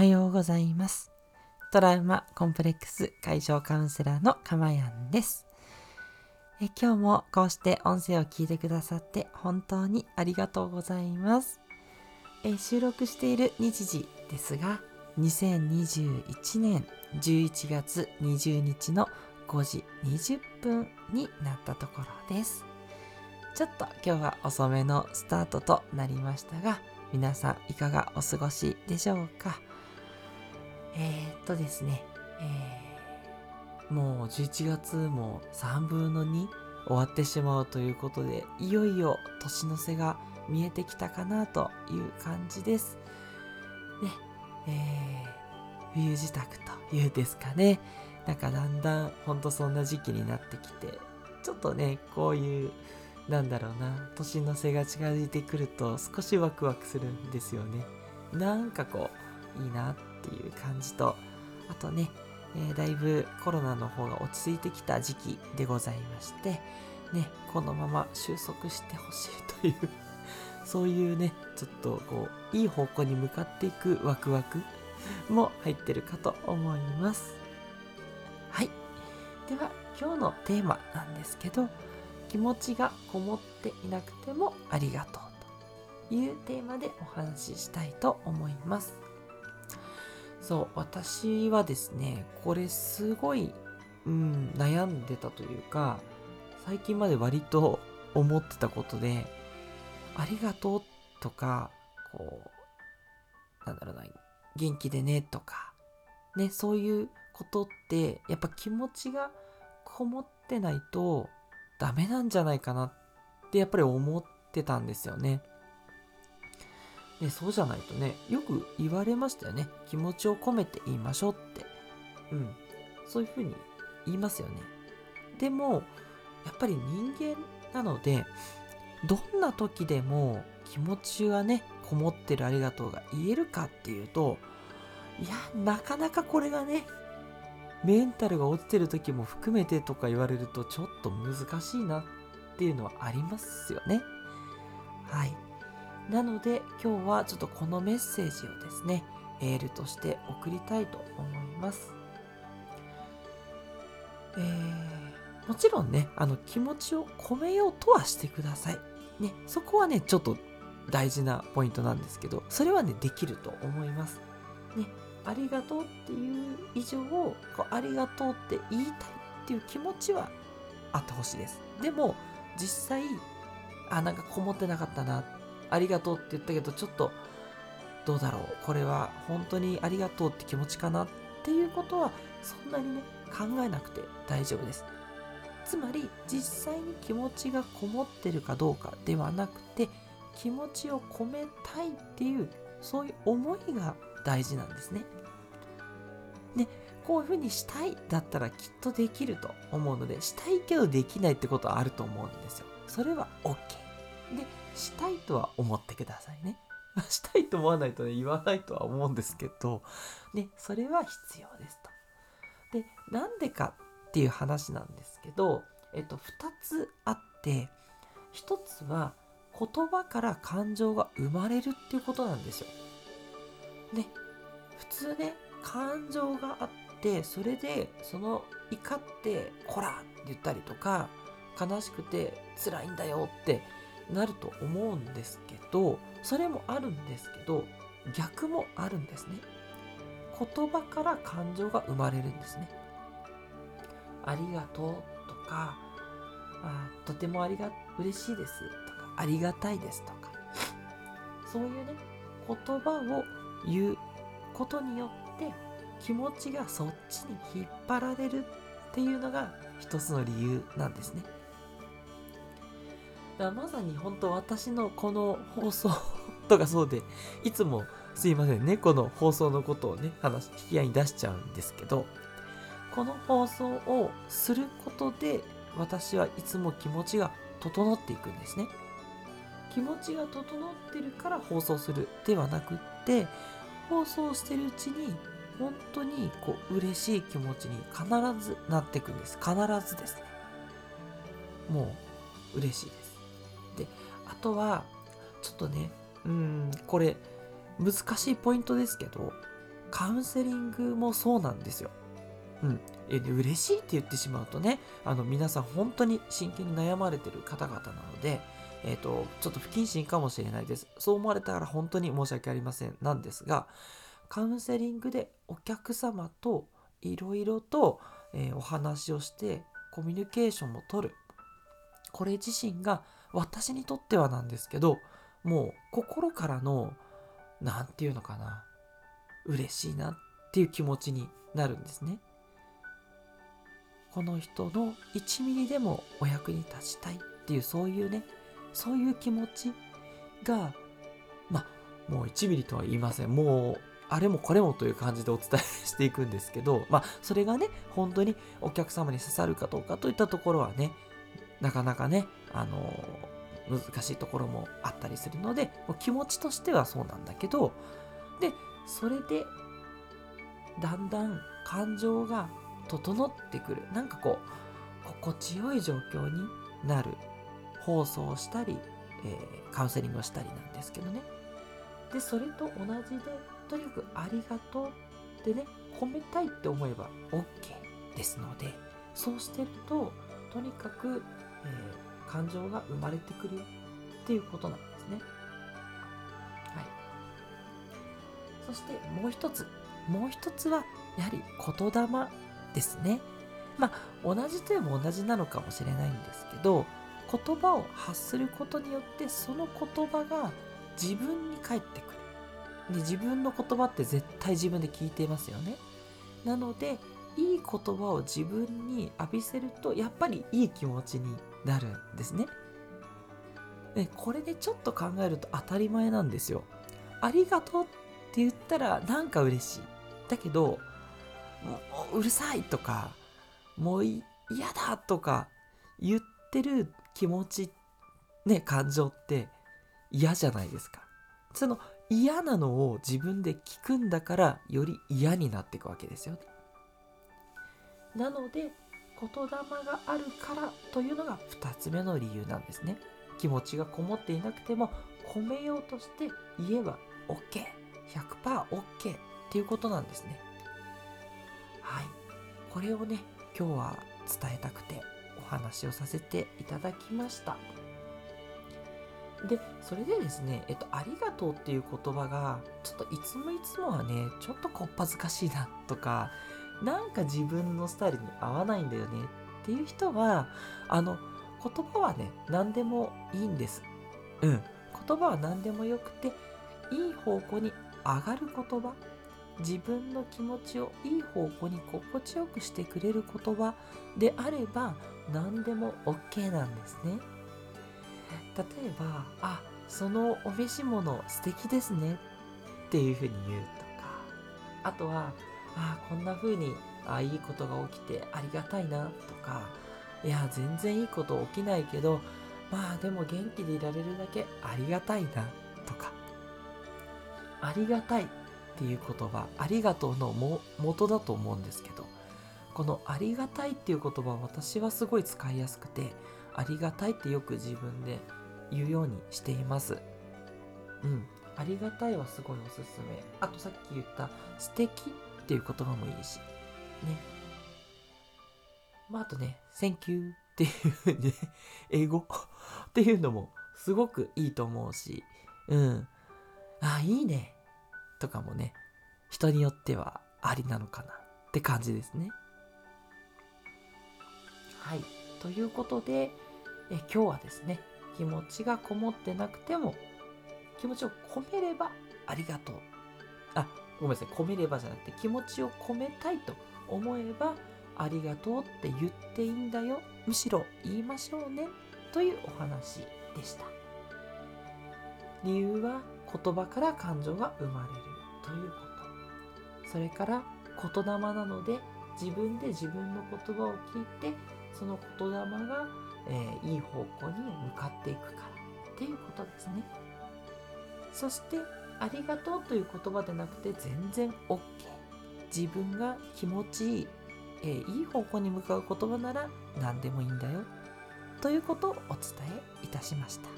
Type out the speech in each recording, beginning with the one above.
はようございます。トラウマコンプレックス解消カウンセラーのかまやんです。え今日もこうして音声を聞いてくださって本当にありがとうございます。え収録している日時ですが、2021年11月20日の5時20分になったところです。ちょっと今日は遅めのスタートとなりましたが、皆さんいかがお過ごしでしょうか？えー、っとですね、えー、もう11月も3分の2終わってしまうということで、いよいよ年の瀬が見えてきたかなという感じです。ね、えー、冬支度というですかね。なんかだんだんほんとそんな時期になってきて、ちょっとね、こういうなんだろうな年の瀬が近づいてくると少しワクワクするんですよねなんかこういいなっていう感じとあとね、えー、だいぶコロナの方が落ち着いてきた時期でございましてねこのまま収束してほしいという そういうねちょっとこういい方向に向かっていくワクワクも入ってるかと思いますはいでは今日のテーマなんですけど気持ちがこもっていなくてもありがとうというテーマでお話ししたいと思います。そう、私はですね、これすごい、うん、悩んでたというか、最近まで割と 思ってたことで、ありがとうとか、こう、なんだろうな、元気でねとか、ね、そういうことって、やっぱ気持ちがこもってないとダメなんじゃないかなってやっぱり思ってたんですよね。でそうじゃないとね、よく言われましたよね。気持ちを込めて言いましょうって。うん。そういうふうに言いますよね。でも、やっぱり人間なので、どんな時でも気持ちがね、こもってるありがとうが言えるかっていうと、いや、なかなかこれがね、メンタルが落ちてる時も含めてとか言われるとちょっと難しいなっていうのはありますよね。はい。なので今日はちょっとこのメッセージをですね、エールとして送りたいと思います。えー、もちろんね、あの気持ちを込めようとはしてください。ね、そこはね、ちょっと大事なポイントなんですけど、それはね、できると思います。ね、ありがとうっていう以上こうありがとうって言いたいっていう気持ちはあってほしいですでも実際あなんかこもってなかったなありがとうって言ったけどちょっとどうだろうこれは本当にありがとうって気持ちかなっていうことはそんなにね考えなくて大丈夫ですつまり実際に気持ちがこもってるかどうかではなくて気持ちを込めたいっていうそういう思いが大事なんですね。で、こういうふうにしたいだったらきっとできると思うので、したいけどできないってことはあると思うんですよ。それは OK。で、したいとは思ってくださいね。したいと思わないとね、言わないとは思うんですけど、ね、それは必要ですと。で、なんでかっていう話なんですけど、えっと、二つあって、一つは言葉から感情が生まれるっていうことなんですよ。ね、普通ね、感情があって、それで、その怒って、こらって言ったりとか、悲しくて辛いんだよってなると思うんですけど、それもあるんですけど、逆もあるんですね。言葉から感情が生まれるんですね。ありがとうとか、あとてもありが、嬉しいですとか、ありがたいですとか、そういうね、言葉を言うことによって気持ちがそっちに引っ張られるっていうのが一つの理由なんですね。だからまさに本当私のこの放送とかそうで、いつもすいませんね、この放送のことをね、話、引き合いに出しちゃうんですけど、この放送をすることで私はいつも気持ちが整っていくんですね。気持ちが整ってるから放送するではなくって放送してるうちに本当にこう嬉しい気持ちに必ずなっていくんです。必ずですね。もう嬉しい。あとはちょっとねうんこれ難しいポイントですけどカウンセリングもそうなんですよ。うん、えで嬉しいって言ってしまうとねあの皆さん本当に真剣に悩まれてる方々なので、えーと、ちょっと不謹慎かもしれないです。そう思われたら本当に申し訳ありません。なんですがカウンセリングでお客様といろいろと、えー、お話をしてコミュニケーションも取る。これ自身が私にとってはなんですけどもう心からの何て言うのかな嬉しいなっていう気持ちになるんですね。この人の1ミリでもお役に立ちたいっていうそういうねそういう気持ちがまあもう1ミリとは言いませんもうあれもこれもという感じでお伝えしていくんですけどまあそれがね本当にお客様に刺さるかどうかといったところはねなかなかねあの難しいところもあったりするので気持ちとしてはそうなんだけどでそれでだんだん感情が整ってくる。なんかこう心地よい状況になる。放送をしたり、えー、カウンセリングをしたりなんですけどね。でそれと同じでとにかくありがとうってね褒めたいって思えば OK ですのでそうしてるととにかく、えー、感情が生まれてくるよっていうことなんですねはいそしてもう一つもう一つはやはり言霊ですね。まあ同じといえば同じなのかもしれないんですけど言葉を発することによってその言葉が自分に返ってくる。で自分の言葉って絶対自分で聞いていますよね。なのでいい言葉を自分に浴びせるとやっぱりいい気持ちになるんですね。でこれでちょっと考えると当たり前なんですよ。ありがとうって言ったらなんか嬉しい。だけどもううるさいとかもう嫌だとか言ってる気持ちね感情って嫌じゃないですかその嫌なのを自分で聞くんだからより嫌になっていくわけですよねなので言霊があるからというのが2つ目の理由なんですね。気持ちがこもっていなくても込めようとして言えば OK100%OK、OK、っていうことなんですね。はい。これをね今日は伝えたくてお話をさせていただきました。でそれでですね、えっと、ありがとうっていう言葉がちょっといつもいつもはねちょっとこっぱずかしいなとかなんか自分のスタイルに合わないんだよねっていう人はあの言葉はね何でもいいんです。うん。言葉は何でもよくていい方向に上がる言葉。自分の気持ちをいい方向に心地よくしてくれる言葉であれば何でも OK なんですね。例えば「あそのお召し物素敵ですね」っていうふうに言うとか。あとは「ああこんな風にあいいことが起きてありがたいな」とか「いや全然いいこと起きないけどまあでも元気でいられるだけありがたいな」とか「ありがたい」っていう言葉ありがとうのも元だと思うんですけどこのありがたいっていう言葉は私はすごい使いやすくてありがたいってよく自分で言うようにしています。うん。ありがたいはすごいおすすめ。あとさっき言った素敵っていう言葉もいいしねまああとね Thank you っていうね 英語？っていうのもすごくいいと思うしうんあいいねとかもね、人によってはありなのかなって感じですね。はい。ということで、え今日はですね、気持ちがこもってなくても、気持ちを込めればありがとう。あ、ごめんなさい。込めればじゃなくて、気持ちを込めたいと思えば、ありがとうって言っていいんだよ。むしろ言いましょうね。というお話でした。理由は言葉から感情が生まれる。ということそれから言霊なので自分で自分の言葉を聞いてその言霊が、えー、いい方向に向かっていくからっていうことですねそしてありがとうという言葉でなくて全然 OK 自分が気持ちいい、えー、いい方向に向かう言葉なら何でもいいんだよ。ということをお伝えいたしました。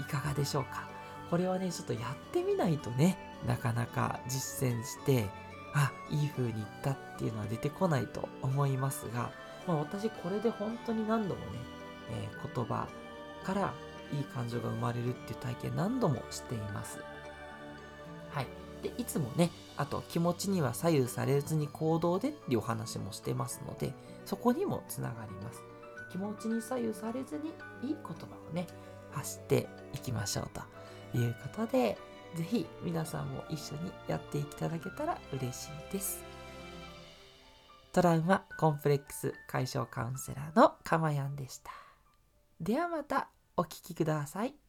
いかがでしょうか？これはねちょっとやってみないとねなかなか実践してあいい風にいったっていうのは出てこないと思いますが、まあ、私これで本当に何度もね、えー、言葉からいい感情が生まれるっていう体験何度もしていますはいでいつもねあと気持ちには左右されずに行動でっていうお話もしてますのでそこにもつながります気持ちに左右されずにいい言葉をね発していきましょうということでぜひ皆さんも一緒にやっていただけたら嬉しいです。トラウマコンプレックス解消カウンセラーのかまやんでした。ではまたお聴きください。